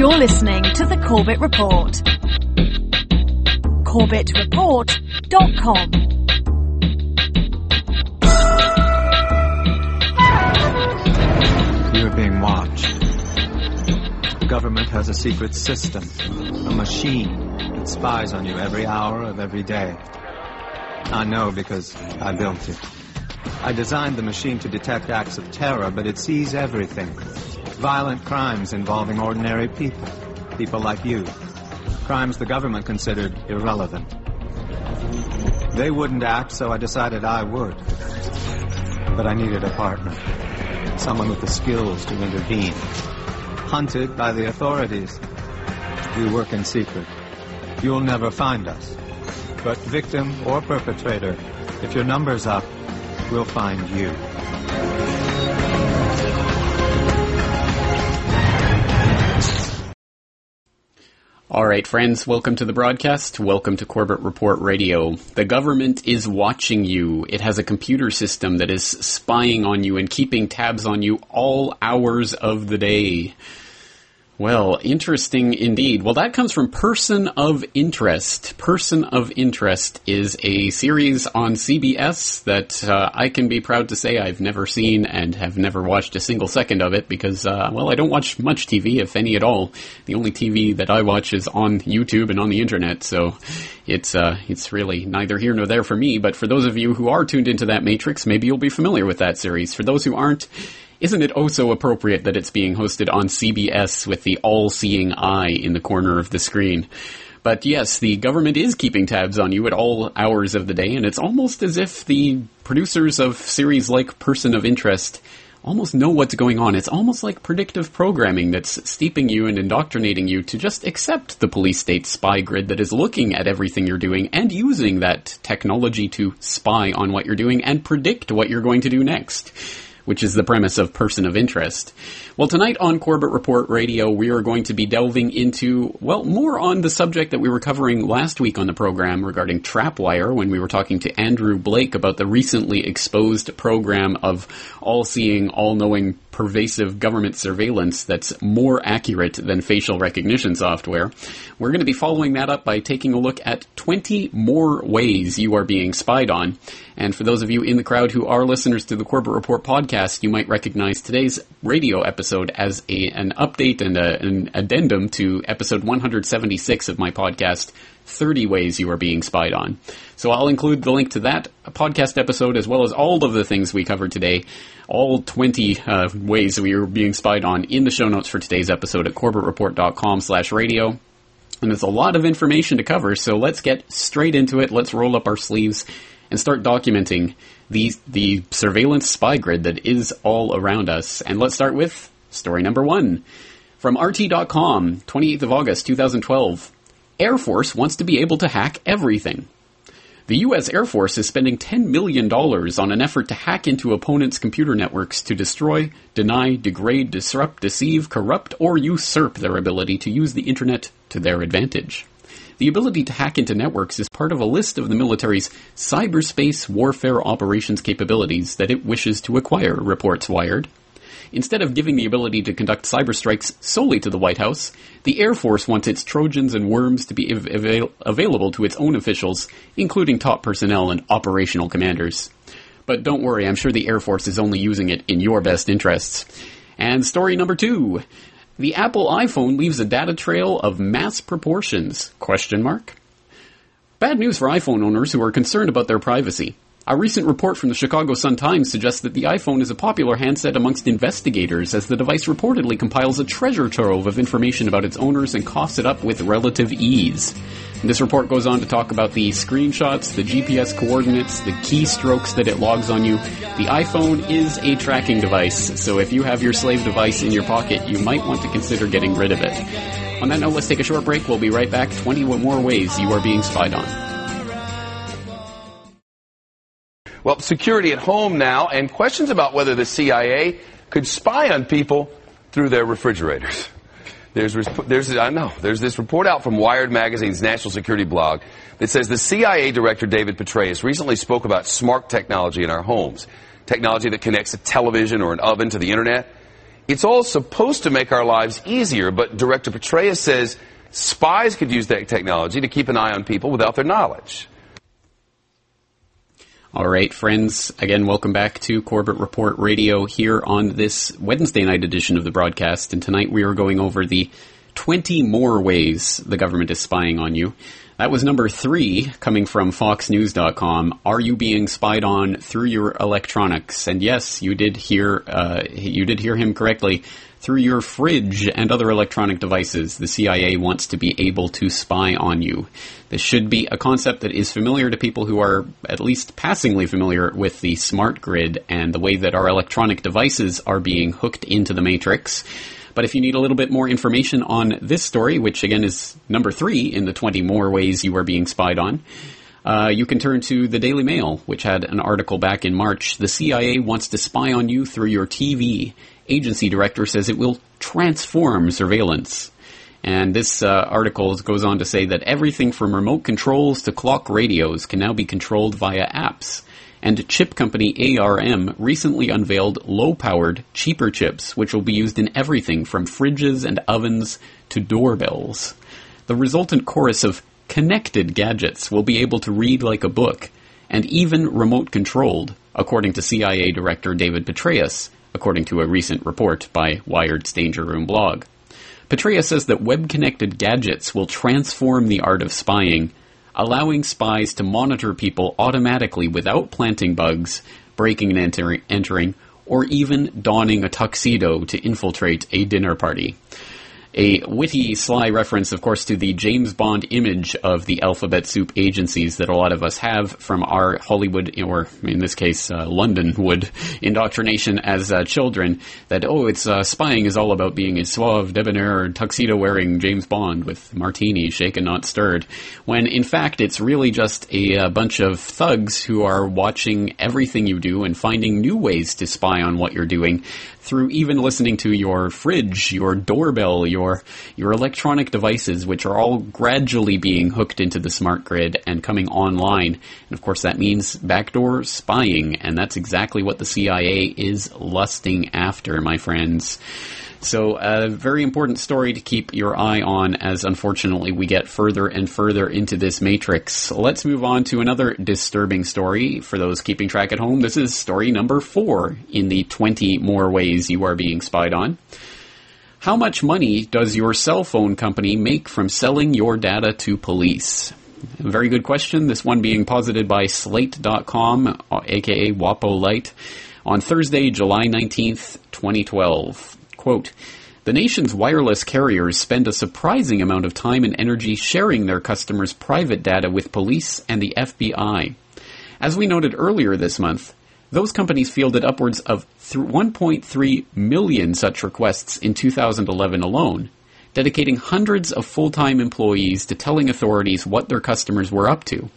You're listening to the Corbett Report. CorbettReport.com. You're being watched. The government has a secret system, a machine that spies on you every hour of every day. I know because I built it. I designed the machine to detect acts of terror, but it sees everything. Violent crimes involving ordinary people. People like you. Crimes the government considered irrelevant. They wouldn't act, so I decided I would. But I needed a partner. Someone with the skills to intervene. Hunted by the authorities. We work in secret. You'll never find us. But victim or perpetrator, if your number's up, we'll find you. All right, friends, welcome to the broadcast. Welcome to Corbett Report Radio. The government is watching you. It has a computer system that is spying on you and keeping tabs on you all hours of the day. Well, interesting indeed. Well, that comes from Person of Interest. Person of Interest is a series on CBS that uh, I can be proud to say I've never seen and have never watched a single second of it because, uh, well, I don't watch much TV, if any at all. The only TV that I watch is on YouTube and on the internet, so it's uh, it's really neither here nor there for me. But for those of you who are tuned into that matrix, maybe you'll be familiar with that series. For those who aren't, isn't it oh also appropriate that it's being hosted on CBS with the all-seeing eye in the corner of the screen? But yes, the government is keeping tabs on you at all hours of the day, and it's almost as if the producers of series like Person of Interest almost know what's going on. It's almost like predictive programming that's steeping you and indoctrinating you to just accept the police state spy grid that is looking at everything you're doing and using that technology to spy on what you're doing and predict what you're going to do next which is the premise of Person of Interest. Well, tonight on Corbett Report Radio, we are going to be delving into, well, more on the subject that we were covering last week on the program regarding Trapwire when we were talking to Andrew Blake about the recently exposed program of all seeing, all knowing pervasive government surveillance that's more accurate than facial recognition software. We're going to be following that up by taking a look at 20 more ways you are being spied on. And for those of you in the crowd who are listeners to the Corbett Report podcast, you might recognize today's radio episode as a, an update and a, an addendum to episode 176 of my podcast, 30 Ways You Are Being Spied On. So I'll include the link to that podcast episode as well as all of the things we covered today, all 20 uh, ways we are being spied on in the show notes for today's episode at corbettreport.com slash radio. And there's a lot of information to cover, so let's get straight into it. Let's roll up our sleeves and start documenting the, the surveillance spy grid that is all around us. And let's start with story number one. From RT.com, 28th of August, 2012. Air Force wants to be able to hack everything. The U.S. Air Force is spending $10 million on an effort to hack into opponents' computer networks to destroy, deny, degrade, disrupt, deceive, corrupt, or usurp their ability to use the Internet to their advantage. The ability to hack into networks is part of a list of the military's cyberspace warfare operations capabilities that it wishes to acquire, reports Wired. Instead of giving the ability to conduct cyber strikes solely to the White House, the Air Force wants its Trojans and worms to be avail- available to its own officials, including top personnel and operational commanders. But don't worry, I'm sure the Air Force is only using it in your best interests. And story number two. The Apple iPhone leaves a data trail of mass proportions? Question mark. Bad news for iPhone owners who are concerned about their privacy. A recent report from the Chicago Sun-Times suggests that the iPhone is a popular handset amongst investigators as the device reportedly compiles a treasure trove of information about its owners and coughs it up with relative ease. This report goes on to talk about the screenshots, the GPS coordinates, the keystrokes that it logs on you. The iPhone is a tracking device, so if you have your slave device in your pocket, you might want to consider getting rid of it. On that note, let's take a short break. We'll be right back. 20 more ways you are being spied on. Well, security at home now, and questions about whether the CIA could spy on people through their refrigerators. There's, there's, I know, there's this report out from Wired Magazine's national security blog that says the CIA director David Petraeus recently spoke about smart technology in our homes. Technology that connects a television or an oven to the internet. It's all supposed to make our lives easier, but Director Petraeus says spies could use that technology to keep an eye on people without their knowledge. All right, friends. Again, welcome back to Corbett Report Radio here on this Wednesday night edition of the broadcast. And tonight we are going over the 20 more ways the government is spying on you. That was number three, coming from FoxNews.com. Are you being spied on through your electronics? And yes, you did hear uh, you did hear him correctly. Through your fridge and other electronic devices, the CIA wants to be able to spy on you. This should be a concept that is familiar to people who are at least passingly familiar with the smart grid and the way that our electronic devices are being hooked into the matrix. But if you need a little bit more information on this story, which again is number three in the 20 more ways you are being spied on, uh, you can turn to the Daily Mail, which had an article back in March. The CIA wants to spy on you through your TV. Agency director says it will transform surveillance. And this uh, article goes on to say that everything from remote controls to clock radios can now be controlled via apps. And chip company ARM recently unveiled low powered, cheaper chips, which will be used in everything from fridges and ovens to doorbells. The resultant chorus of connected gadgets will be able to read like a book, and even remote controlled, according to CIA Director David Petraeus, according to a recent report by Wired's Danger Room blog. Petraeus says that web connected gadgets will transform the art of spying, allowing spies to monitor people automatically without planting bugs, breaking and entering or even donning a tuxedo to infiltrate a dinner party a witty, sly reference, of course, to the James Bond image of the alphabet soup agencies that a lot of us have from our Hollywood, or in this case, uh, Londonwood indoctrination as uh, children. That oh, it's uh, spying is all about being a suave, debonair, tuxedo-wearing James Bond with martini shaken, not stirred. When in fact, it's really just a, a bunch of thugs who are watching everything you do and finding new ways to spy on what you're doing through even listening to your fridge, your doorbell, your your electronic devices, which are all gradually being hooked into the smart grid and coming online. And of course, that means backdoor spying, and that's exactly what the CIA is lusting after, my friends. So, a very important story to keep your eye on as unfortunately we get further and further into this matrix. Let's move on to another disturbing story for those keeping track at home. This is story number four in the 20 more ways you are being spied on. How much money does your cell phone company make from selling your data to police? A very good question. This one being posited by Slate.com, aka WAPO Light, on Thursday, July 19th, 2012. Quote, the nation's wireless carriers spend a surprising amount of time and energy sharing their customers' private data with police and the FBI. As we noted earlier this month, those companies fielded upwards of 1.3 million such requests in 2011 alone, dedicating hundreds of full-time employees to telling authorities what their customers were up to.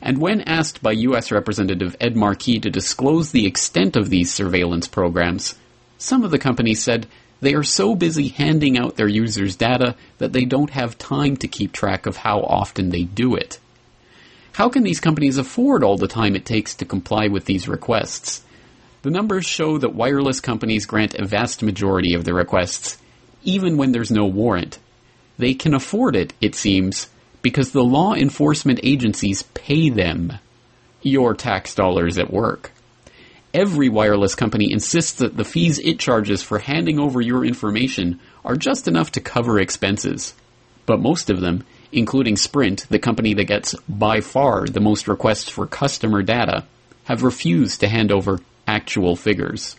And when asked by U.S. Representative Ed Markey to disclose the extent of these surveillance programs, some of the companies said they are so busy handing out their users' data that they don't have time to keep track of how often they do it. How can these companies afford all the time it takes to comply with these requests? The numbers show that wireless companies grant a vast majority of the requests, even when there's no warrant. They can afford it, it seems, because the law enforcement agencies pay them. Your tax dollars at work every wireless company insists that the fees it charges for handing over your information are just enough to cover expenses. But most of them, including Sprint, the company that gets by far the most requests for customer data, have refused to hand over actual figures.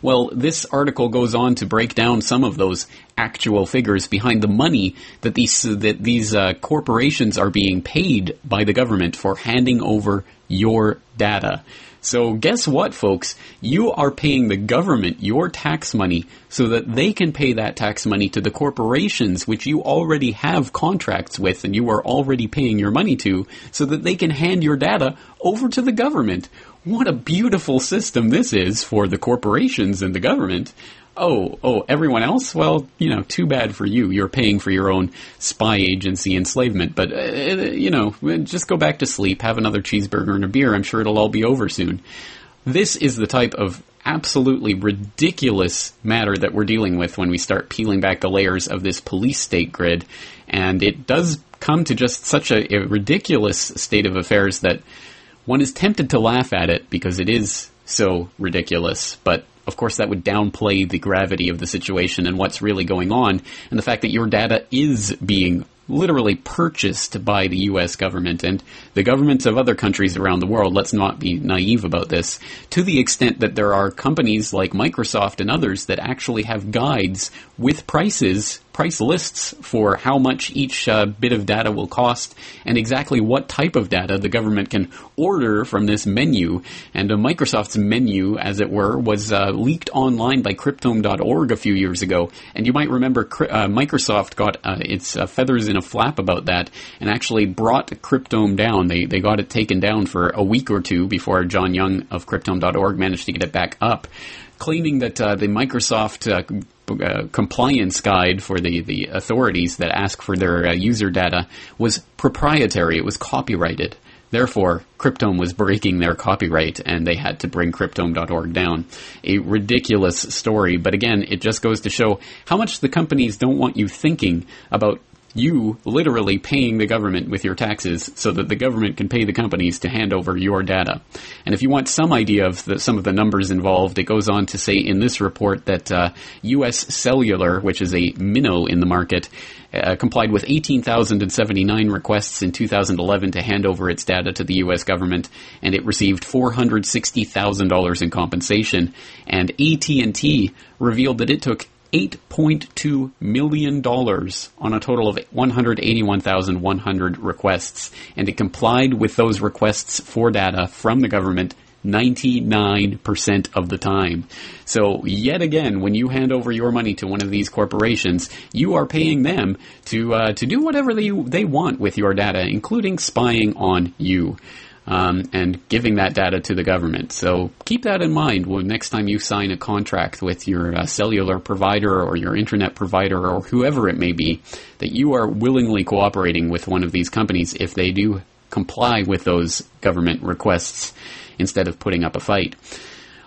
Well, this article goes on to break down some of those actual figures behind the money that these that these uh, corporations are being paid by the government for handing over your data. So guess what, folks? You are paying the government your tax money so that they can pay that tax money to the corporations which you already have contracts with and you are already paying your money to so that they can hand your data over to the government. What a beautiful system this is for the corporations and the government oh, oh, everyone else? Well, you know, too bad for you. You're paying for your own spy agency enslavement. But, uh, you know, just go back to sleep, have another cheeseburger and a beer. I'm sure it'll all be over soon. This is the type of absolutely ridiculous matter that we're dealing with when we start peeling back the layers of this police state grid. And it does come to just such a, a ridiculous state of affairs that one is tempted to laugh at it because it is so ridiculous. But of course, that would downplay the gravity of the situation and what's really going on, and the fact that your data is being literally purchased by the US government and the governments of other countries around the world. Let's not be naive about this. To the extent that there are companies like Microsoft and others that actually have guides with prices price lists for how much each uh, bit of data will cost and exactly what type of data the government can order from this menu. And uh, Microsoft's menu, as it were, was uh, leaked online by Cryptome.org a few years ago. And you might remember uh, Microsoft got uh, its uh, feathers in a flap about that and actually brought Cryptome down. They, they got it taken down for a week or two before John Young of Cryptome.org managed to get it back up claiming that uh, the Microsoft uh, uh, compliance guide for the, the authorities that ask for their uh, user data was proprietary. It was copyrighted. Therefore, Cryptome was breaking their copyright and they had to bring Cryptome.org down. A ridiculous story, but again, it just goes to show how much the companies don't want you thinking about you literally paying the government with your taxes so that the government can pay the companies to hand over your data. And if you want some idea of the, some of the numbers involved, it goes on to say in this report that uh, U.S. Cellular, which is a minnow in the market, uh, complied with 18,079 requests in 2011 to hand over its data to the U.S. government, and it received $460,000 in compensation. And AT&T revealed that it took $8.2 million on a total of 181,100 requests, and it complied with those requests for data from the government 99% of the time. So yet again, when you hand over your money to one of these corporations, you are paying them to uh, to do whatever they they want with your data, including spying on you um, and giving that data to the government. So keep that in mind when next time you sign a contract with your uh, cellular provider or your internet provider or whoever it may be, that you are willingly cooperating with one of these companies if they do comply with those government requests instead of putting up a fight.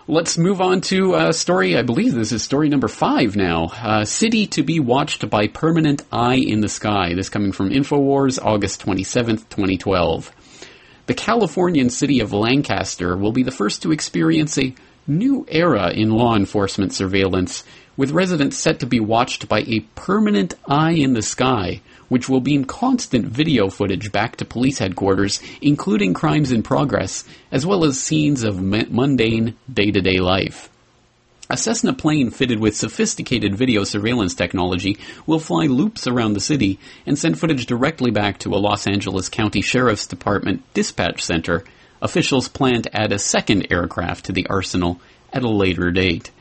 Let's move on to a story. I believe this is story number five now. Uh, city to be watched by permanent eye in the sky. This coming from Infowars, August 27th, 2012. The Californian city of Lancaster will be the first to experience a new era in law enforcement surveillance, with residents set to be watched by a permanent eye in the sky, which will beam constant video footage back to police headquarters, including crimes in progress, as well as scenes of mundane day to day life. A Cessna plane fitted with sophisticated video surveillance technology will fly loops around the city and send footage directly back to a Los Angeles County Sheriff's Department dispatch center. Officials plan to add a second aircraft to the arsenal at a later date.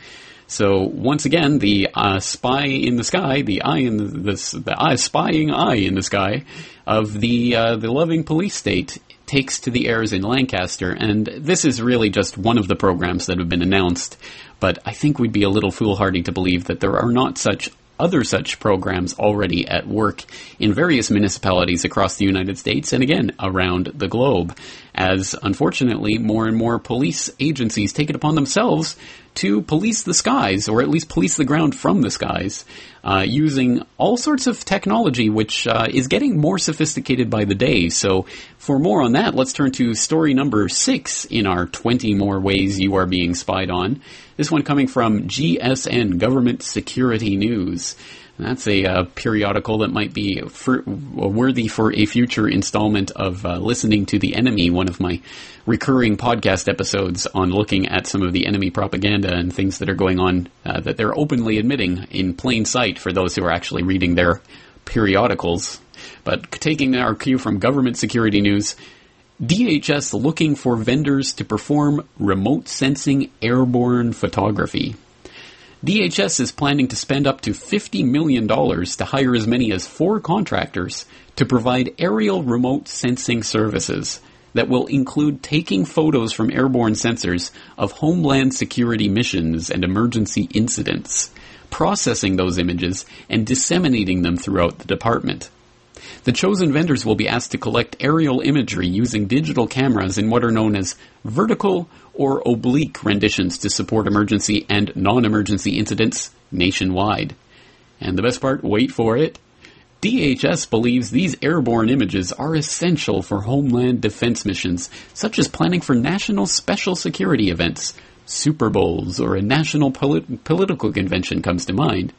So once again, the uh, spy in the sky, the eye in the, the, the eye, spying eye in the sky of the uh, the loving police state takes to the airs in Lancaster, and this is really just one of the programs that have been announced. But I think we'd be a little foolhardy to believe that there are not such other such programs already at work in various municipalities across the United States and again around the globe, as unfortunately more and more police agencies take it upon themselves to police the skies, or at least police the ground from the skies, uh, using all sorts of technology, which uh, is getting more sophisticated by the day. So, for more on that, let's turn to story number six in our 20 more ways you are being spied on. This one coming from GSN, Government Security News. That's a uh, periodical that might be for, worthy for a future installment of uh, Listening to the Enemy, one of my recurring podcast episodes on looking at some of the enemy propaganda and things that are going on uh, that they're openly admitting in plain sight for those who are actually reading their periodicals. But taking our cue from government security news, DHS looking for vendors to perform remote sensing airborne photography. DHS is planning to spend up to $50 million to hire as many as four contractors to provide aerial remote sensing services that will include taking photos from airborne sensors of homeland security missions and emergency incidents, processing those images, and disseminating them throughout the department. The chosen vendors will be asked to collect aerial imagery using digital cameras in what are known as vertical or oblique renditions to support emergency and non-emergency incidents nationwide. And the best part, wait for it, DHS believes these airborne images are essential for homeland defense missions, such as planning for national special security events. Super Bowls or a national polit- political convention comes to mind.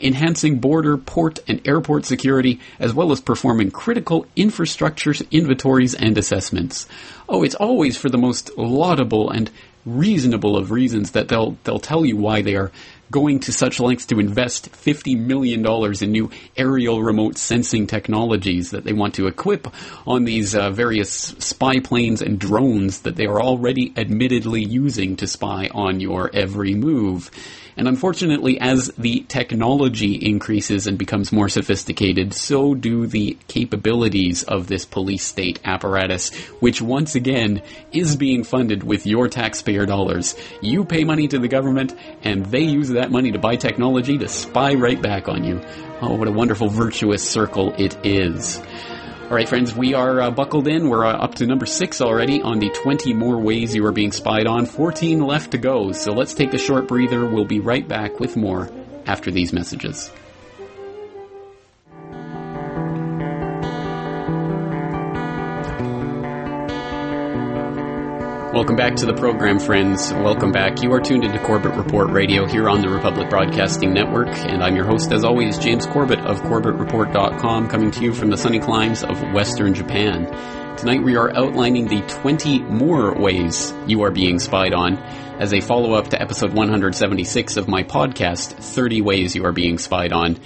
Enhancing border, port, and airport security, as well as performing critical infrastructure inventories and assessments. Oh, it's always for the most laudable and reasonable of reasons that they'll they'll tell you why they are going to such lengths to invest $50 million in new aerial remote sensing technologies that they want to equip on these uh, various spy planes and drones that they are already admittedly using to spy on your every move. And unfortunately, as the technology increases and becomes more sophisticated, so do the capabilities of this police state apparatus, which once again is being funded with your taxpayer dollars. You pay money to the government, and they use that money to buy technology to spy right back on you. Oh, what a wonderful virtuous circle it is. All right, friends, we are uh, buckled in. We're uh, up to number six already on the 20 more ways you are being spied on. 14 left to go. So let's take a short breather. We'll be right back with more after these messages. Welcome back to the program, friends. Welcome back. You are tuned into Corbett Report Radio here on the Republic Broadcasting Network, and I'm your host, as always, James Corbett of CorbettReport.com, coming to you from the sunny climes of Western Japan. Tonight we are outlining the 20 more ways you are being spied on as a follow-up to episode 176 of my podcast, 30 Ways You Are Being Spied On.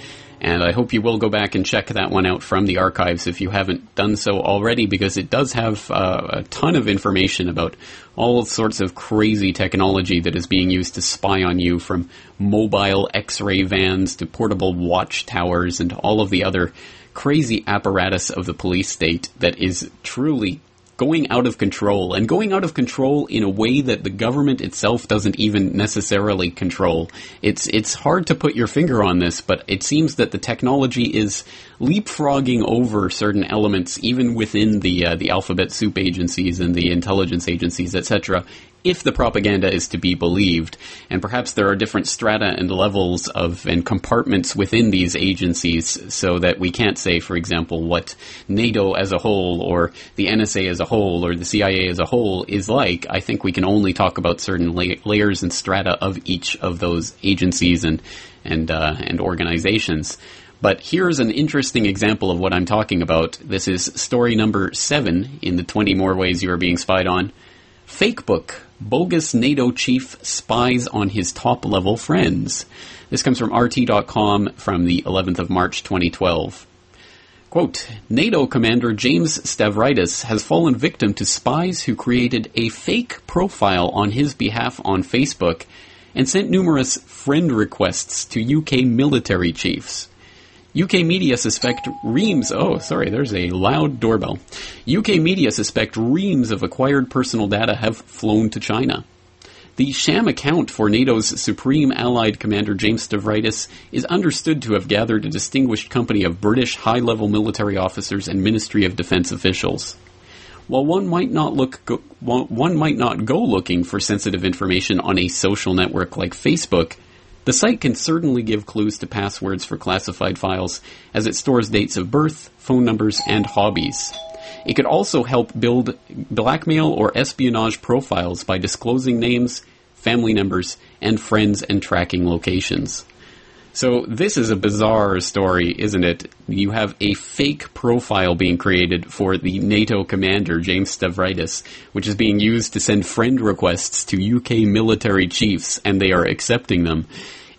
And I hope you will go back and check that one out from the archives if you haven't done so already, because it does have uh, a ton of information about all sorts of crazy technology that is being used to spy on you from mobile x-ray vans to portable watchtowers and all of the other crazy apparatus of the police state that is truly going out of control and going out of control in a way that the government itself doesn't even necessarily control. It's it's hard to put your finger on this, but it seems that the technology is leapfrogging over certain elements even within the uh, the alphabet soup agencies and the intelligence agencies, etc if the propaganda is to be believed. And perhaps there are different strata and levels of and compartments within these agencies so that we can't say, for example, what NATO as a whole or the NSA as a whole or the CIA as a whole is like. I think we can only talk about certain la- layers and strata of each of those agencies and and uh, and organizations. But here's an interesting example of what I'm talking about. This is story number seven in the 20 more ways you are being spied on. Fakebook bogus NATO chief spies on his top level friends. This comes from RT.com from the 11th of March 2012. Quote, NATO commander James Stavridis has fallen victim to spies who created a fake profile on his behalf on Facebook and sent numerous friend requests to UK military chiefs. UK media suspect reams, oh, sorry, there's a loud doorbell. UK media suspect reams of acquired personal data have flown to China. The sham account for NATO's Supreme Allied Commander James Stavridis is understood to have gathered a distinguished company of British high-level military officers and Ministry of Defense officials. While one might not look, go, one might not go looking for sensitive information on a social network like Facebook, the site can certainly give clues to passwords for classified files as it stores dates of birth, phone numbers, and hobbies. It could also help build blackmail or espionage profiles by disclosing names, family members, and friends and tracking locations. So this is a bizarre story, isn't it? You have a fake profile being created for the NATO commander, James Stavridis, which is being used to send friend requests to UK military chiefs, and they are accepting them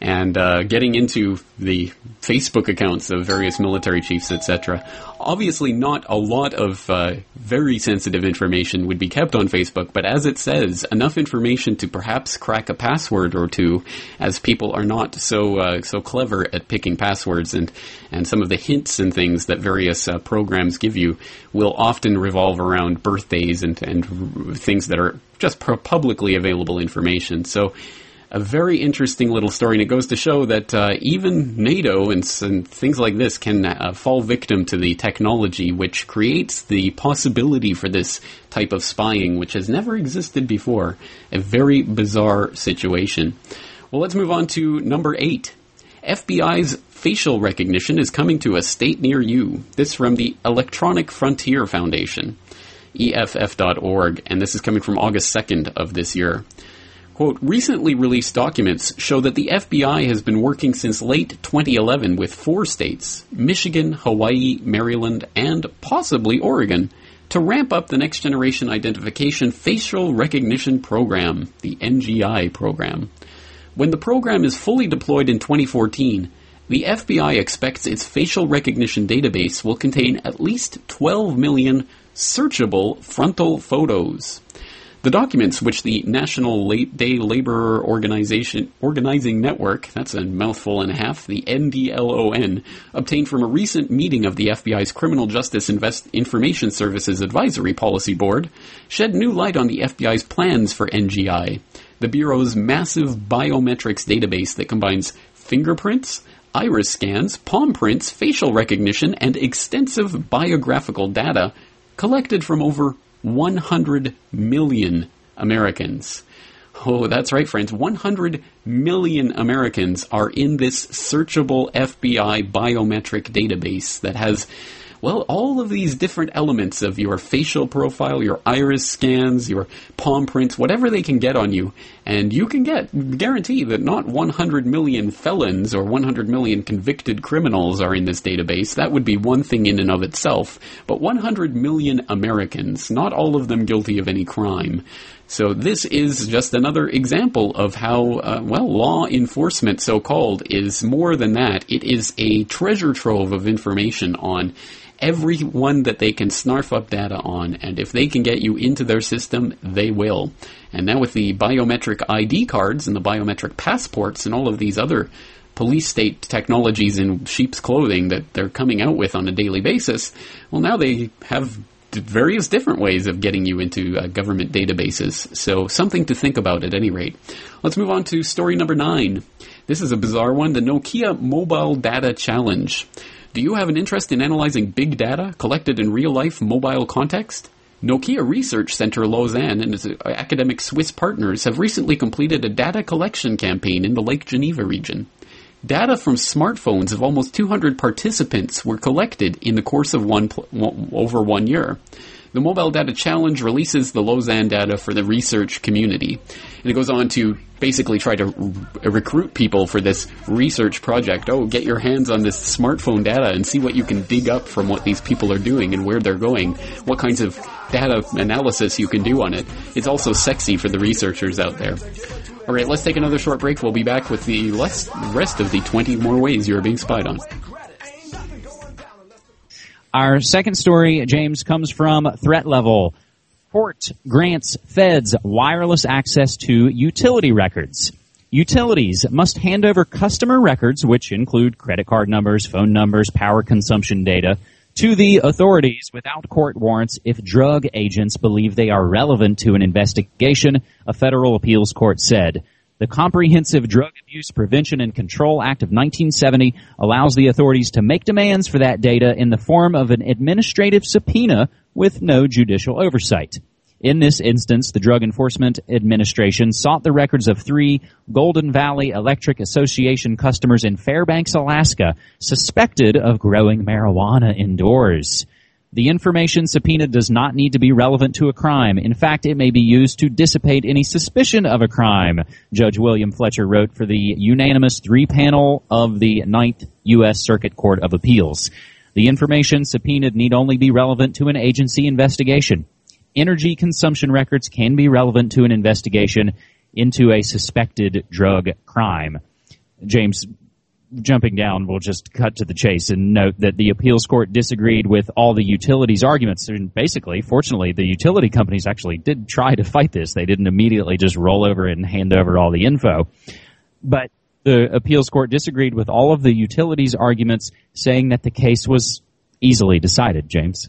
and uh, getting into the Facebook accounts of various military chiefs, etc. Obviously, not a lot of uh, very sensitive information would be kept on Facebook, but as it says, enough information to perhaps crack a password or two, as people are not so uh, so clever at picking passwords, and and some of the hints and things that various uh, programs give you will often revolve around birthdays and and things that are just publicly available information. So a very interesting little story, and it goes to show that uh, even NATO and, and, things like this can uh, fall victim to the technology which creates the possibility for this type of spying, which has never existed before. A very bizarre situation. Well, let's move on to number eight. FBI's facial recognition is coming to a state near you. This from the Electronic Frontier Foundation, EFF.org, and this is coming from August 2nd of this year. Quote, recently released documents show that the FBI has been working since late 2011 with four states, Michigan, Hawaii, Maryland, and possibly Oregon, to ramp up the Next Generation Identification Facial Recognition Program, the NGI program. When the program is fully deployed in 2014, the FBI expects its facial recognition database will contain at least 12 million searchable frontal photos. The documents which the National Late Day Labor Organization Organizing Network, that's a mouthful and a half, the NDLON, obtained from a recent meeting of the FBI's Criminal Justice Invest Information Services Advisory Policy Board, shed new light on the FBI's plans for NGI, the Bureau's massive biometrics database that combines fingerprints, iris scans, palm prints, facial recognition, and extensive biographical data collected from over 100 million Americans. Oh, that's right, friends. 100 million Americans are in this searchable FBI biometric database that has well, all of these different elements of your facial profile, your iris scans, your palm prints, whatever they can get on you, and you can get guarantee that not 100 million felons or 100 million convicted criminals are in this database. That would be one thing in and of itself, but 100 million Americans, not all of them guilty of any crime. So this is just another example of how, uh, well, law enforcement, so called, is more than that. It is a treasure trove of information on everyone that they can snarf up data on, and if they can get you into their system, they will. And now with the biometric ID cards and the biometric passports and all of these other police state technologies in sheep's clothing that they're coming out with on a daily basis, well, now they have various different ways of getting you into uh, government databases. So something to think about at any rate. Let's move on to story number nine. This is a bizarre one, the Nokia Mobile Data Challenge. Do you have an interest in analyzing big data collected in real life mobile context? Nokia Research Center Lausanne and its academic Swiss partners have recently completed a data collection campaign in the Lake Geneva region. Data from smartphones of almost 200 participants were collected in the course of one over one year. The Mobile Data Challenge releases the Lausanne data for the research community. And it goes on to basically try to r- recruit people for this research project. Oh, get your hands on this smartphone data and see what you can dig up from what these people are doing and where they're going. What kinds of data analysis you can do on it. It's also sexy for the researchers out there. All right, let's take another short break. We'll be back with the rest of the 20 more ways you're being spied on. Our second story, James, comes from Threat Level. Court grants feds wireless access to utility records. Utilities must hand over customer records, which include credit card numbers, phone numbers, power consumption data, to the authorities without court warrants if drug agents believe they are relevant to an investigation, a federal appeals court said. The Comprehensive Drug Abuse Prevention and Control Act of 1970 allows the authorities to make demands for that data in the form of an administrative subpoena with no judicial oversight. In this instance, the Drug Enforcement Administration sought the records of three Golden Valley Electric Association customers in Fairbanks, Alaska, suspected of growing marijuana indoors. The information subpoenaed does not need to be relevant to a crime. In fact, it may be used to dissipate any suspicion of a crime, Judge William Fletcher wrote for the unanimous three panel of the Ninth U.S. Circuit Court of Appeals. The information subpoenaed need only be relevant to an agency investigation. Energy consumption records can be relevant to an investigation into a suspected drug crime. James, jumping down, we'll just cut to the chase and note that the appeals court disagreed with all the utilities arguments. And basically, fortunately, the utility companies actually did try to fight this. They didn't immediately just roll over and hand over all the info. But the appeals court disagreed with all of the utilities arguments, saying that the case was easily decided, James.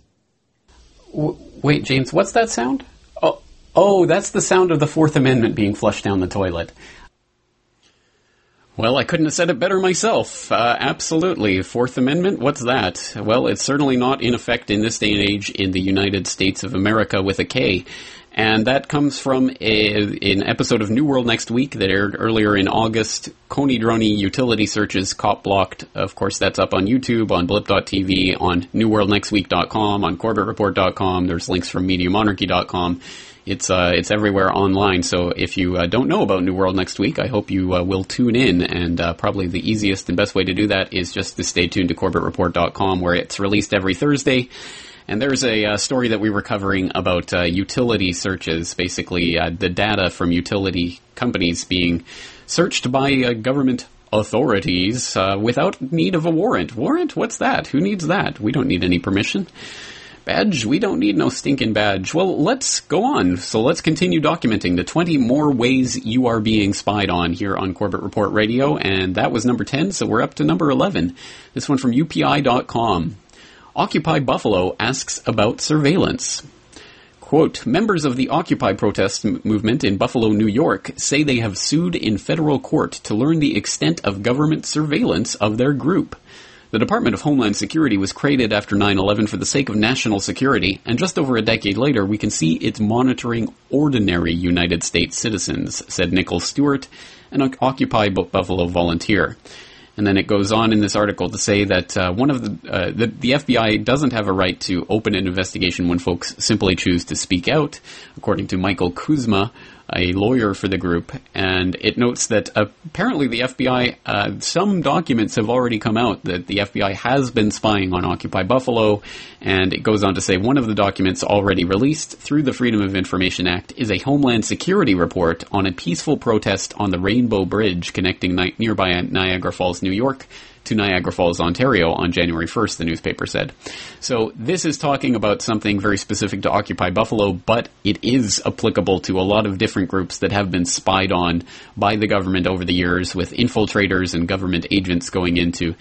Wait, James, what's that sound? Oh, oh, that's the sound of the Fourth Amendment being flushed down the toilet. Well, I couldn't have said it better myself. Uh, absolutely. Fourth Amendment, what's that? Well, it's certainly not in effect in this day and age in the United States of America with a K. And that comes from a, an episode of New World Next Week that aired earlier in August. Coney Droney utility searches cop blocked. Of course, that's up on YouTube, on blip.tv, on newworldnextweek.com, on corbettreport.com. There's links from mediamonarchy.com. It's uh, it's everywhere online. So if you uh, don't know about New World next week, I hope you uh, will tune in. And uh, probably the easiest and best way to do that is just to stay tuned to corbettreport.com, where it's released every Thursday. And there's a uh, story that we were covering about uh, utility searches, basically the data from utility companies being searched by government authorities without need of a warrant. Warrant? What's that? Who needs that? We don't need any permission. Badge? We don't need no stinking badge. Well, let's go on. So let's continue documenting the 20 more ways you are being spied on here on Corbett Report Radio. And that was number 10, so we're up to number 11. This one from UPI.com. Occupy Buffalo asks about surveillance. Quote, members of the Occupy protest m- movement in Buffalo, New York say they have sued in federal court to learn the extent of government surveillance of their group. The Department of Homeland Security was created after 9-11 for the sake of national security, and just over a decade later, we can see it's monitoring ordinary United States citizens, said Nicole Stewart, an Occupy Buffalo volunteer. And then it goes on in this article to say that uh, one of the, uh, the, the FBI doesn't have a right to open an investigation when folks simply choose to speak out, according to Michael Kuzma, a lawyer for the group, and it notes that apparently the FBI, uh, some documents have already come out that the FBI has been spying on Occupy Buffalo, and it goes on to say one of the documents already released through the Freedom of Information Act is a Homeland Security report on a peaceful protest on the Rainbow Bridge connecting ni- nearby Niagara Falls, New York, to Niagara Falls, Ontario on January 1st, the newspaper said. So this is talking about something very specific to Occupy Buffalo, but it is applicable to a lot of different groups that have been spied on by the government over the years with infiltrators and government agents going into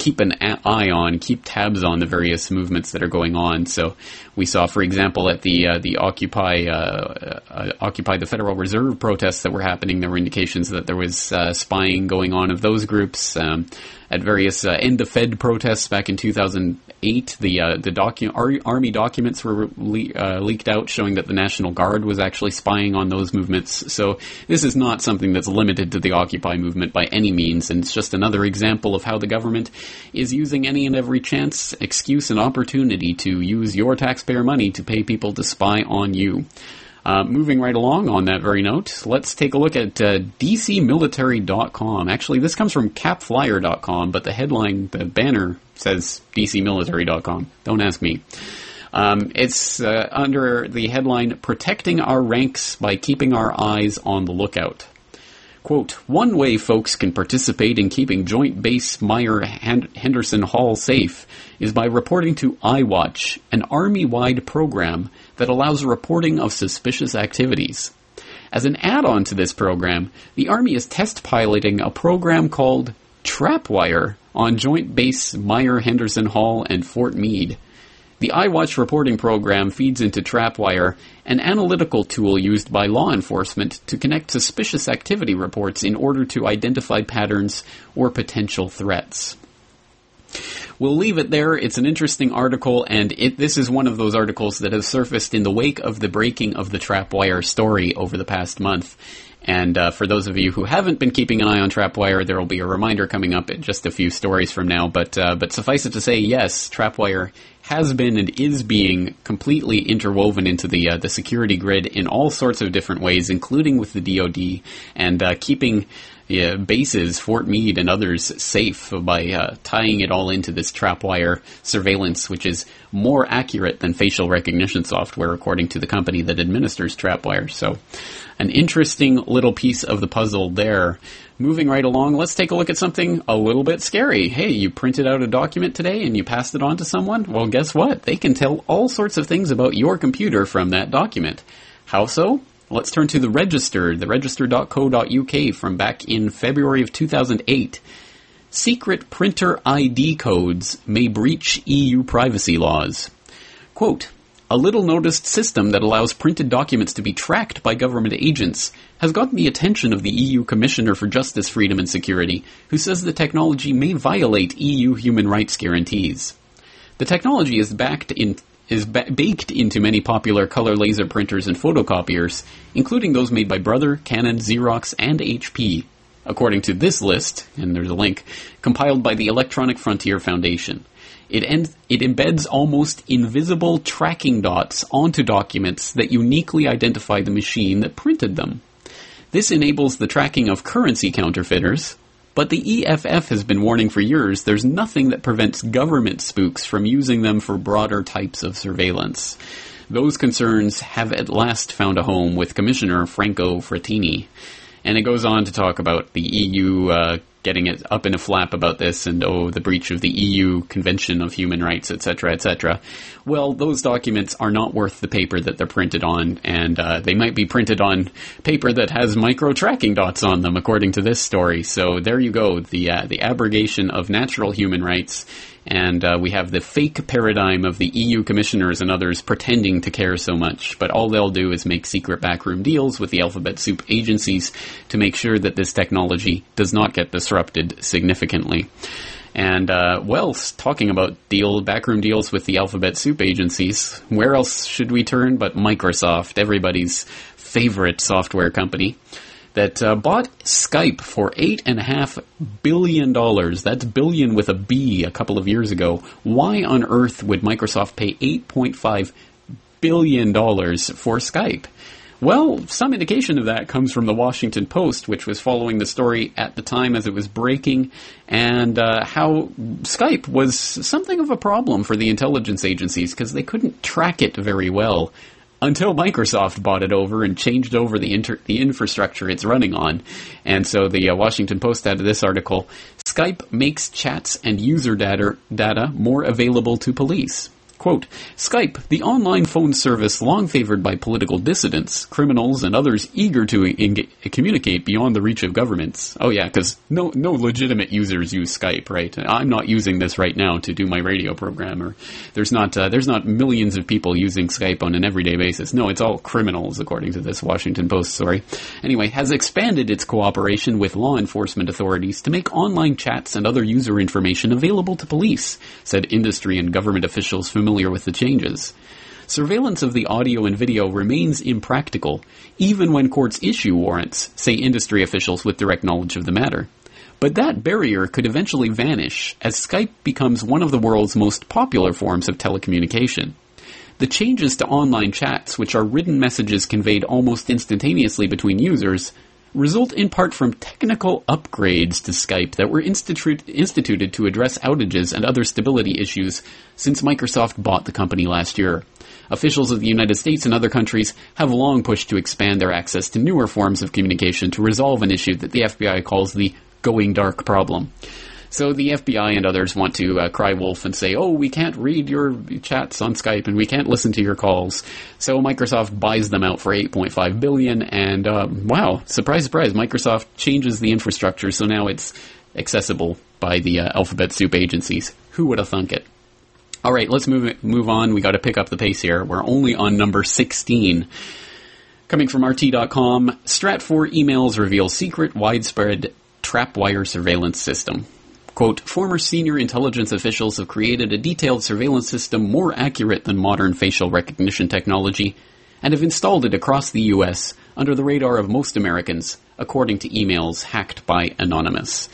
keep an eye on, keep tabs on the various movements that are going on. So we saw, for example, at the uh, the Occupy uh, uh, Occupy the Federal Reserve protests that were happening, there were indications that there was uh, spying going on of those groups. Um, at various uh, end the Fed protests back in 2008. The uh, the docu- Ar- army documents were le- uh, leaked out showing that the National Guard was actually spying on those movements. So this is not something that's limited to the Occupy movement by any means, and it's just another example of how the government is using any and every chance, excuse, and opportunity to use your taxpayer money to pay people to spy on you. Uh, moving right along on that very note, let's take a look at uh, DCMilitary.com. Actually, this comes from CapFlyer.com, but the headline, the banner says DCMilitary.com. Don't ask me. Um, it's uh, under the headline "Protecting Our Ranks by Keeping Our Eyes on the Lookout." Quote, one way folks can participate in keeping Joint Base Myer Henderson Hall safe is by reporting to iWatch, an Army-wide program that allows reporting of suspicious activities. As an add-on to this program, the Army is test piloting a program called Trapwire on Joint Base Myer Henderson Hall and Fort Meade. The iWatch reporting program feeds into Trapwire, an analytical tool used by law enforcement to connect suspicious activity reports in order to identify patterns or potential threats. We'll leave it there. It's an interesting article, and it, this is one of those articles that has surfaced in the wake of the breaking of the Trapwire story over the past month. And uh, for those of you who haven't been keeping an eye on Trapwire, there will be a reminder coming up in just a few stories from now. But uh, but suffice it to say, yes, Trapwire has been and is being completely interwoven into the uh, the security grid in all sorts of different ways, including with the DoD and uh, keeping yeah, bases, Fort Meade and others, safe by uh, tying it all into this trapwire surveillance, which is more accurate than facial recognition software, according to the company that administers trapwire. So, an interesting little piece of the puzzle there. Moving right along, let's take a look at something a little bit scary. Hey, you printed out a document today and you passed it on to someone? Well, guess what? They can tell all sorts of things about your computer from that document. How so? Let's turn to the Register, the register.co.uk from back in February of 2008. Secret printer ID codes may breach EU privacy laws. Quote, A little noticed system that allows printed documents to be tracked by government agents has gotten the attention of the EU Commissioner for Justice, Freedom and Security, who says the technology may violate EU human rights guarantees. The technology is backed in is ba- baked into many popular color laser printers and photocopiers, including those made by Brother, Canon, Xerox, and HP, according to this list, and there's a link, compiled by the Electronic Frontier Foundation. It, it embeds almost invisible tracking dots onto documents that uniquely identify the machine that printed them. This enables the tracking of currency counterfeiters, but the EFF has been warning for years there's nothing that prevents government spooks from using them for broader types of surveillance. Those concerns have at last found a home with Commissioner Franco Frattini. And it goes on to talk about the EU uh, getting it up in a flap about this and oh the breach of the EU Convention of Human Rights etc etc well those documents are not worth the paper that they're printed on and uh, they might be printed on paper that has micro tracking dots on them according to this story. So there you go the uh, the abrogation of natural human rights and uh, we have the fake paradigm of the EU commissioners and others pretending to care so much, but all they'll do is make secret backroom deals with the alphabet soup agencies to make sure that this technology does not get disrupted significantly. And uh, well, talking about deal backroom deals with the alphabet soup agencies, where else should we turn but Microsoft, everybody's favorite software company? That uh, bought Skype for eight and a half billion dollars. That's billion with a B a couple of years ago. Why on earth would Microsoft pay eight point five billion dollars for Skype? Well, some indication of that comes from the Washington Post, which was following the story at the time as it was breaking, and uh, how Skype was something of a problem for the intelligence agencies because they couldn't track it very well until Microsoft bought it over and changed over the inter- the infrastructure it's running on. And so the uh, Washington Post added this article: Skype makes chats and user data data more available to police. Quote, Skype, the online phone service long favored by political dissidents, criminals, and others eager to in- communicate beyond the reach of governments. Oh yeah, because no, no legitimate users use Skype, right? I'm not using this right now to do my radio program, or there's not, uh, there's not millions of people using Skype on an everyday basis. No, it's all criminals, according to this Washington Post story. Anyway, has expanded its cooperation with law enforcement authorities to make online chats and other user information available to police, said industry and government officials familiar familiar with the changes. Surveillance of the audio and video remains impractical, even when courts issue warrants, say industry officials with direct knowledge of the matter. But that barrier could eventually vanish as Skype becomes one of the world's most popular forms of telecommunication. The changes to online chats, which are written messages conveyed almost instantaneously between users, result in part from technical upgrades to Skype that were institu- instituted to address outages and other stability issues since Microsoft bought the company last year. Officials of the United States and other countries have long pushed to expand their access to newer forms of communication to resolve an issue that the FBI calls the going dark problem. So the FBI and others want to uh, cry wolf and say, oh, we can't read your chats on Skype and we can't listen to your calls. So Microsoft buys them out for 8.5 billion and uh, wow, surprise, surprise, Microsoft changes the infrastructure so now it's accessible by the uh, alphabet soup agencies. Who would have thunk it? All right, let's move move on. We got to pick up the pace here. We're only on number 16. Coming from RT.com, Stratfor emails reveal secret widespread trapwire surveillance system. Quote, former senior intelligence officials have created a detailed surveillance system more accurate than modern facial recognition technology and have installed it across the U.S. under the radar of most Americans, according to emails hacked by Anonymous.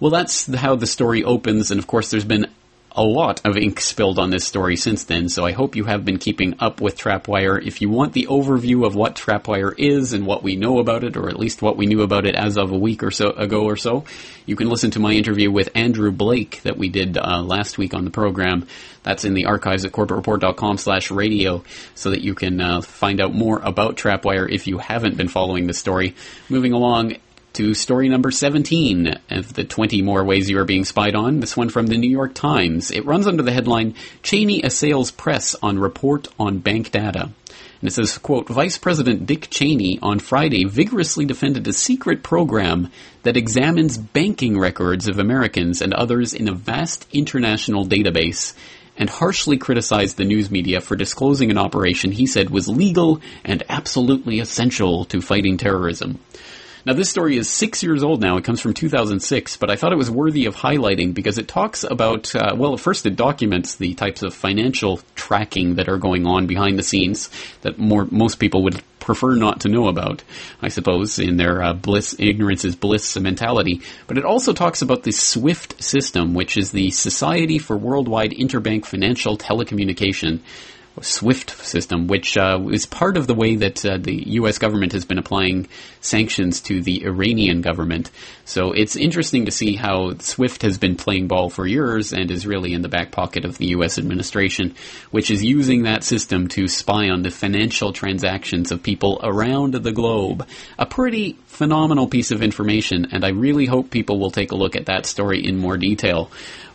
Well, that's how the story opens, and of course, there's been a lot of ink spilled on this story since then, so I hope you have been keeping up with Trapwire. If you want the overview of what Trapwire is and what we know about it, or at least what we knew about it as of a week or so ago or so, you can listen to my interview with Andrew Blake that we did uh, last week on the program. That's in the archives at corbettreport.com slash radio so that you can uh, find out more about Trapwire if you haven't been following the story. Moving along, to story number 17 of the 20 more ways you are being spied on. This one from the New York Times. It runs under the headline, Cheney assails press on report on bank data. And it says, quote, Vice President Dick Cheney on Friday vigorously defended a secret program that examines banking records of Americans and others in a vast international database and harshly criticized the news media for disclosing an operation he said was legal and absolutely essential to fighting terrorism. Now, this story is six years old now. It comes from 2006, but I thought it was worthy of highlighting because it talks about, uh, well, first it documents the types of financial tracking that are going on behind the scenes that more most people would prefer not to know about, I suppose, in their uh, bliss, ignorance is bliss mentality. But it also talks about the SWIFT system, which is the Society for Worldwide Interbank Financial Telecommunication. SWIFT system, which uh, is part of the way that uh, the U.S. government has been applying sanctions to the Iranian government. So it's interesting to see how SWIFT has been playing ball for years and is really in the back pocket of the U.S. administration, which is using that system to spy on the financial transactions of people around the globe. A pretty phenomenal piece of information, and I really hope people will take a look at that story in more detail.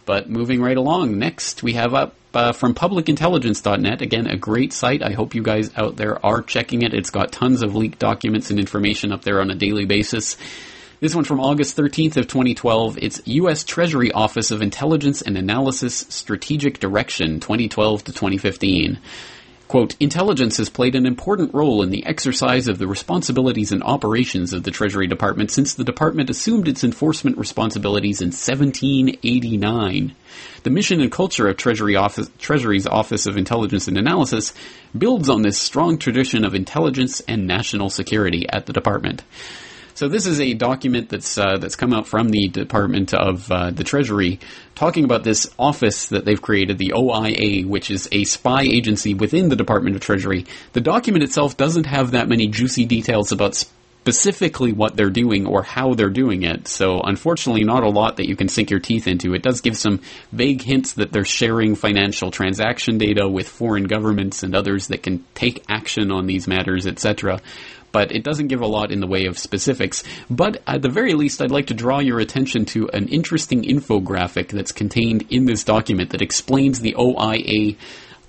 But moving right along, next we have up uh, from publicintelligence.net. Again, a great site. I hope you guys out there are checking it. It's got tons of leaked documents and information up there on a daily basis. This one from August 13th of 2012. It's U.S. Treasury Office of Intelligence and Analysis Strategic Direction 2012 to 2015. Quote, intelligence has played an important role in the exercise of the responsibilities and operations of the Treasury Department since the department assumed its enforcement responsibilities in 1789. The mission and culture of Treasury Office, Treasury's Office of Intelligence and Analysis builds on this strong tradition of intelligence and national security at the department. So this is a document that's uh, that's come out from the Department of uh, the Treasury, talking about this office that they've created, the OIA, which is a spy agency within the Department of Treasury. The document itself doesn't have that many juicy details about specifically what they're doing or how they're doing it. So unfortunately, not a lot that you can sink your teeth into. It does give some vague hints that they're sharing financial transaction data with foreign governments and others that can take action on these matters, etc but it doesn't give a lot in the way of specifics. But at the very least, I'd like to draw your attention to an interesting infographic that's contained in this document that explains the OIA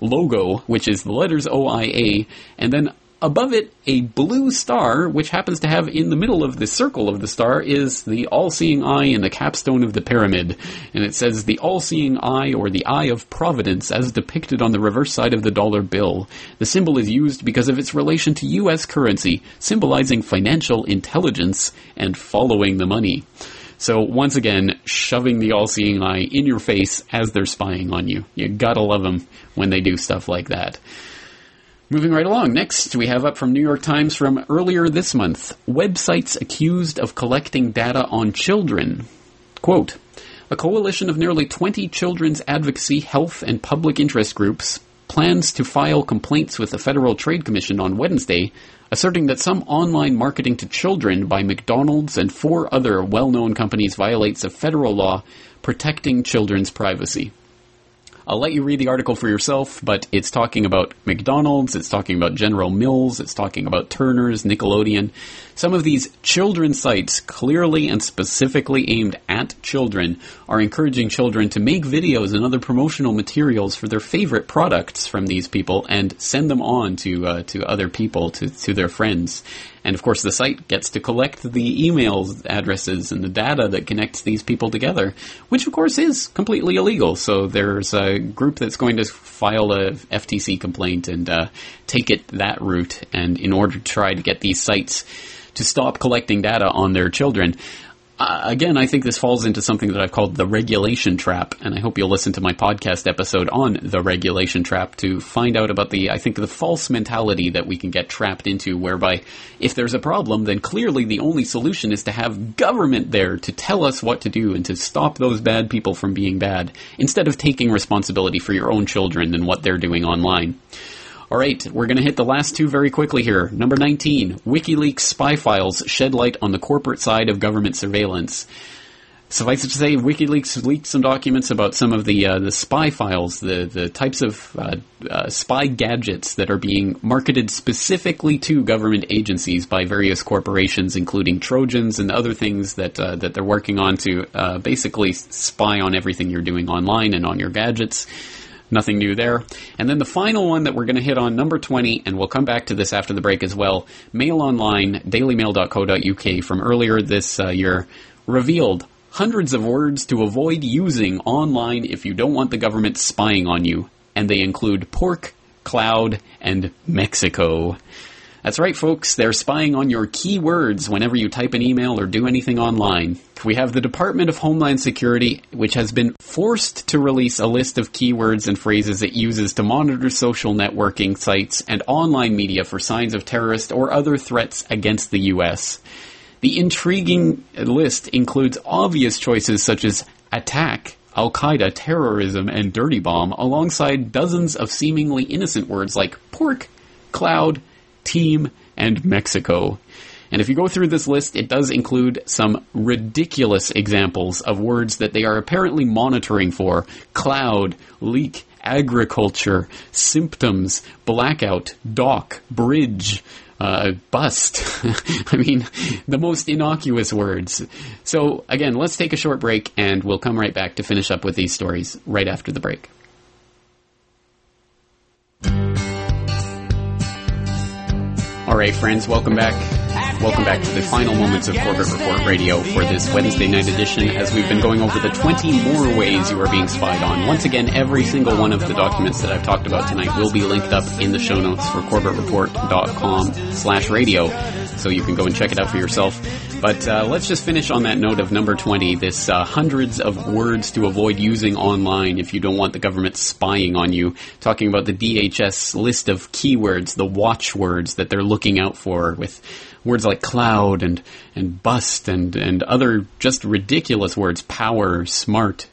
logo, which is the letters OIA, and then Above it, a blue star, which happens to have in the middle of the circle of the star, is the all-seeing eye in the capstone of the pyramid. And it says the all-seeing eye or the eye of providence as depicted on the reverse side of the dollar bill. The symbol is used because of its relation to U.S. currency, symbolizing financial intelligence and following the money. So once again, shoving the all-seeing eye in your face as they're spying on you. You gotta love them when they do stuff like that. Moving right along. Next, we have up from New York Times from earlier this month websites accused of collecting data on children. Quote A coalition of nearly 20 children's advocacy, health, and public interest groups plans to file complaints with the Federal Trade Commission on Wednesday, asserting that some online marketing to children by McDonald's and four other well known companies violates a federal law protecting children's privacy. I'll let you read the article for yourself, but it's talking about McDonald's, it's talking about General Mills, it's talking about Turner's, Nickelodeon. Some of these children sites, clearly and specifically aimed at children, are encouraging children to make videos and other promotional materials for their favorite products from these people and send them on to uh, to other people, to, to their friends. And of course, the site gets to collect the email addresses and the data that connects these people together, which of course is completely illegal. So there's a group that's going to file a FTC complaint and uh, take it that route, and in order to try to get these sites to stop collecting data on their children. Uh, again, I think this falls into something that I've called the regulation trap, and I hope you'll listen to my podcast episode on the regulation trap to find out about the, I think, the false mentality that we can get trapped into, whereby if there's a problem, then clearly the only solution is to have government there to tell us what to do and to stop those bad people from being bad, instead of taking responsibility for your own children and what they're doing online. All right, we're going to hit the last two very quickly here. Number 19, WikiLeaks spy files shed light on the corporate side of government surveillance. Suffice it to say, WikiLeaks leaked some documents about some of the uh, the spy files, the the types of uh, uh, spy gadgets that are being marketed specifically to government agencies by various corporations, including Trojans and other things that uh, that they're working on to uh, basically spy on everything you're doing online and on your gadgets. Nothing new there. And then the final one that we're going to hit on, number 20, and we'll come back to this after the break as well. Mail Online, dailymail.co.uk from earlier this uh, year revealed hundreds of words to avoid using online if you don't want the government spying on you, and they include pork, cloud, and Mexico. That's right, folks. They're spying on your keywords whenever you type an email or do anything online. We have the Department of Homeland Security, which has been forced to release a list of keywords and phrases it uses to monitor social networking sites and online media for signs of terrorist or other threats against the U.S. The intriguing list includes obvious choices such as attack, Al Qaeda, terrorism, and dirty bomb, alongside dozens of seemingly innocent words like pork, cloud, team, and Mexico. And if you go through this list, it does include some ridiculous examples of words that they are apparently monitoring for cloud, leak, agriculture, symptoms, blackout, dock, bridge, uh, bust. I mean, the most innocuous words. So, again, let's take a short break and we'll come right back to finish up with these stories right after the break. All right, friends, welcome back. Welcome back to the final moments of Corbett Report Radio for this Wednesday night edition as we've been going over the 20 more ways you are being spied on. Once again, every single one of the documents that I've talked about tonight will be linked up in the show notes for corbettreport.com slash radio so you can go and check it out for yourself. But uh, let's just finish on that note of number 20, this uh, hundreds of words to avoid using online if you don't want the government spying on you. Talking about the DHS list of keywords, the watchwords that they're looking out for with words like cloud and, and bust and, and other just ridiculous words, power, smart,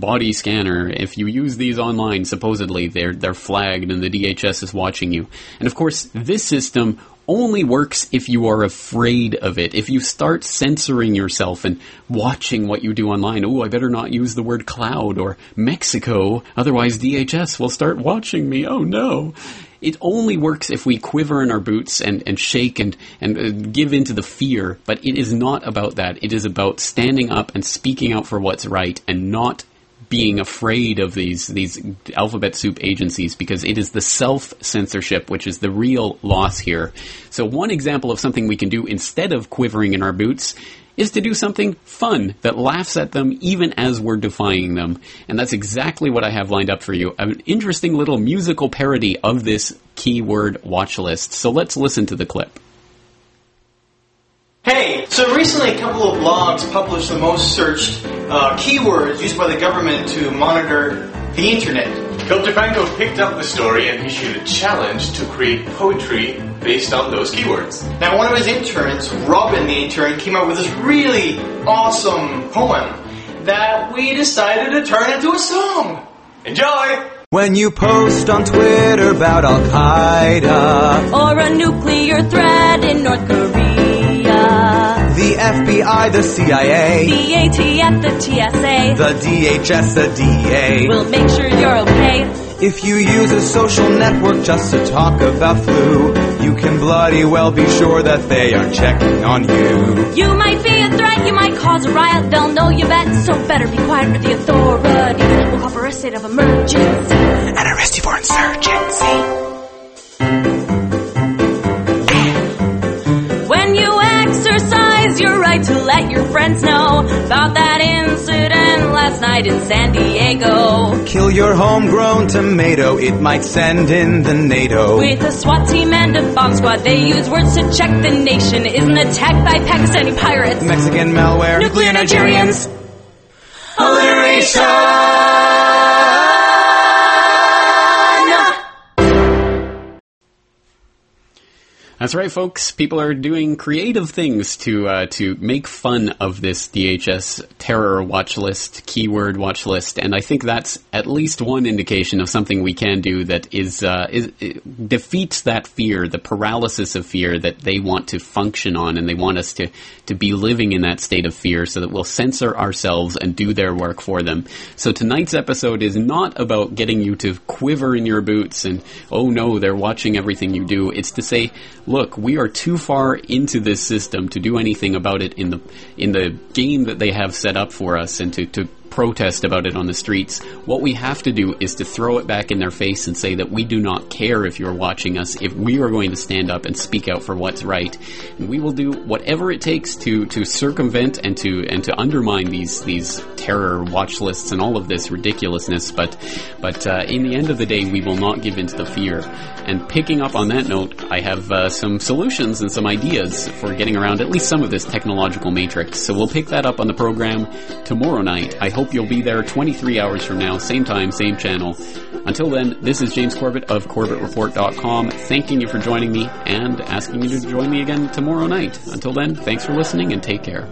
body scanner. If you use these online, supposedly they're they're flagged and the DHS is watching you. And of course, this system only works if you are afraid of it. If you start censoring yourself and watching what you do online, oh, I better not use the word cloud or Mexico, otherwise DHS will start watching me. Oh no. It only works if we quiver in our boots and, and shake and, and uh, give into the fear, but it is not about that. It is about standing up and speaking out for what's right and not being afraid of these these alphabet soup agencies because it is the self censorship which is the real loss here. So one example of something we can do instead of quivering in our boots is to do something fun that laughs at them even as we're defying them. And that's exactly what I have lined up for you. An interesting little musical parody of this keyword watch list. So let's listen to the clip. Hey, so recently a couple of blogs published the most searched uh, keywords used by the government to monitor the internet. Dr. Franco picked up the story and issued a challenge to create poetry based on those keywords. Now, one of his interns, Robin the intern, came up with this really awesome poem that we decided to turn into a song. Enjoy! When you post on Twitter about Al Qaeda, Or a nuclear threat in North Korea. The FBI, the CIA, The ATF, the TSA. the DHS, the DA. We'll make sure you're okay. If you use a social network just to talk about flu, you can bloody well be sure that they are checking on you. You might be a threat, you might cause a riot, they'll know you bet, so better be quiet with the authorities. We'll call for a state of emergency. And arrest you for insurgency. Right to let your friends know about that incident last night in San Diego. Kill your homegrown tomato, it might send in the NATO. With a SWAT team and a bomb squad, they use words to check the nation isn't attacked by Pakistani pirates. Mexican malware, Nuclear Nigerians. That's right, folks. People are doing creative things to uh, to make fun of this DHS terror watch list, keyword watch list, and I think that's at least one indication of something we can do that is, uh, is defeats that fear, the paralysis of fear that they want to function on, and they want us to to be living in that state of fear, so that we'll censor ourselves and do their work for them. So tonight's episode is not about getting you to quiver in your boots and oh no, they're watching everything you do. It's to say look, we are too far into this system to do anything about it in the in the game that they have set up for us, and to, to protest about it on the streets. What we have to do is to throw it back in their face and say that we do not care if you're watching us, if we are going to stand up and speak out for what's right. And we will do whatever it takes to, to circumvent and to, and to undermine these, these terror watch lists and all of this ridiculousness. But, but, uh, in the end of the day, we will not give in to the fear. And picking up on that note, I have, uh, some solutions and some ideas for getting around at least some of this technological matrix. So we'll pick that up on the program tomorrow night. I hope you'll be there 23 hours from now, same time, same channel. Until then, this is James Corbett of CorbettReport.com, thanking you for joining me and asking you to join me again tomorrow night. Until then, thanks for listening and take care.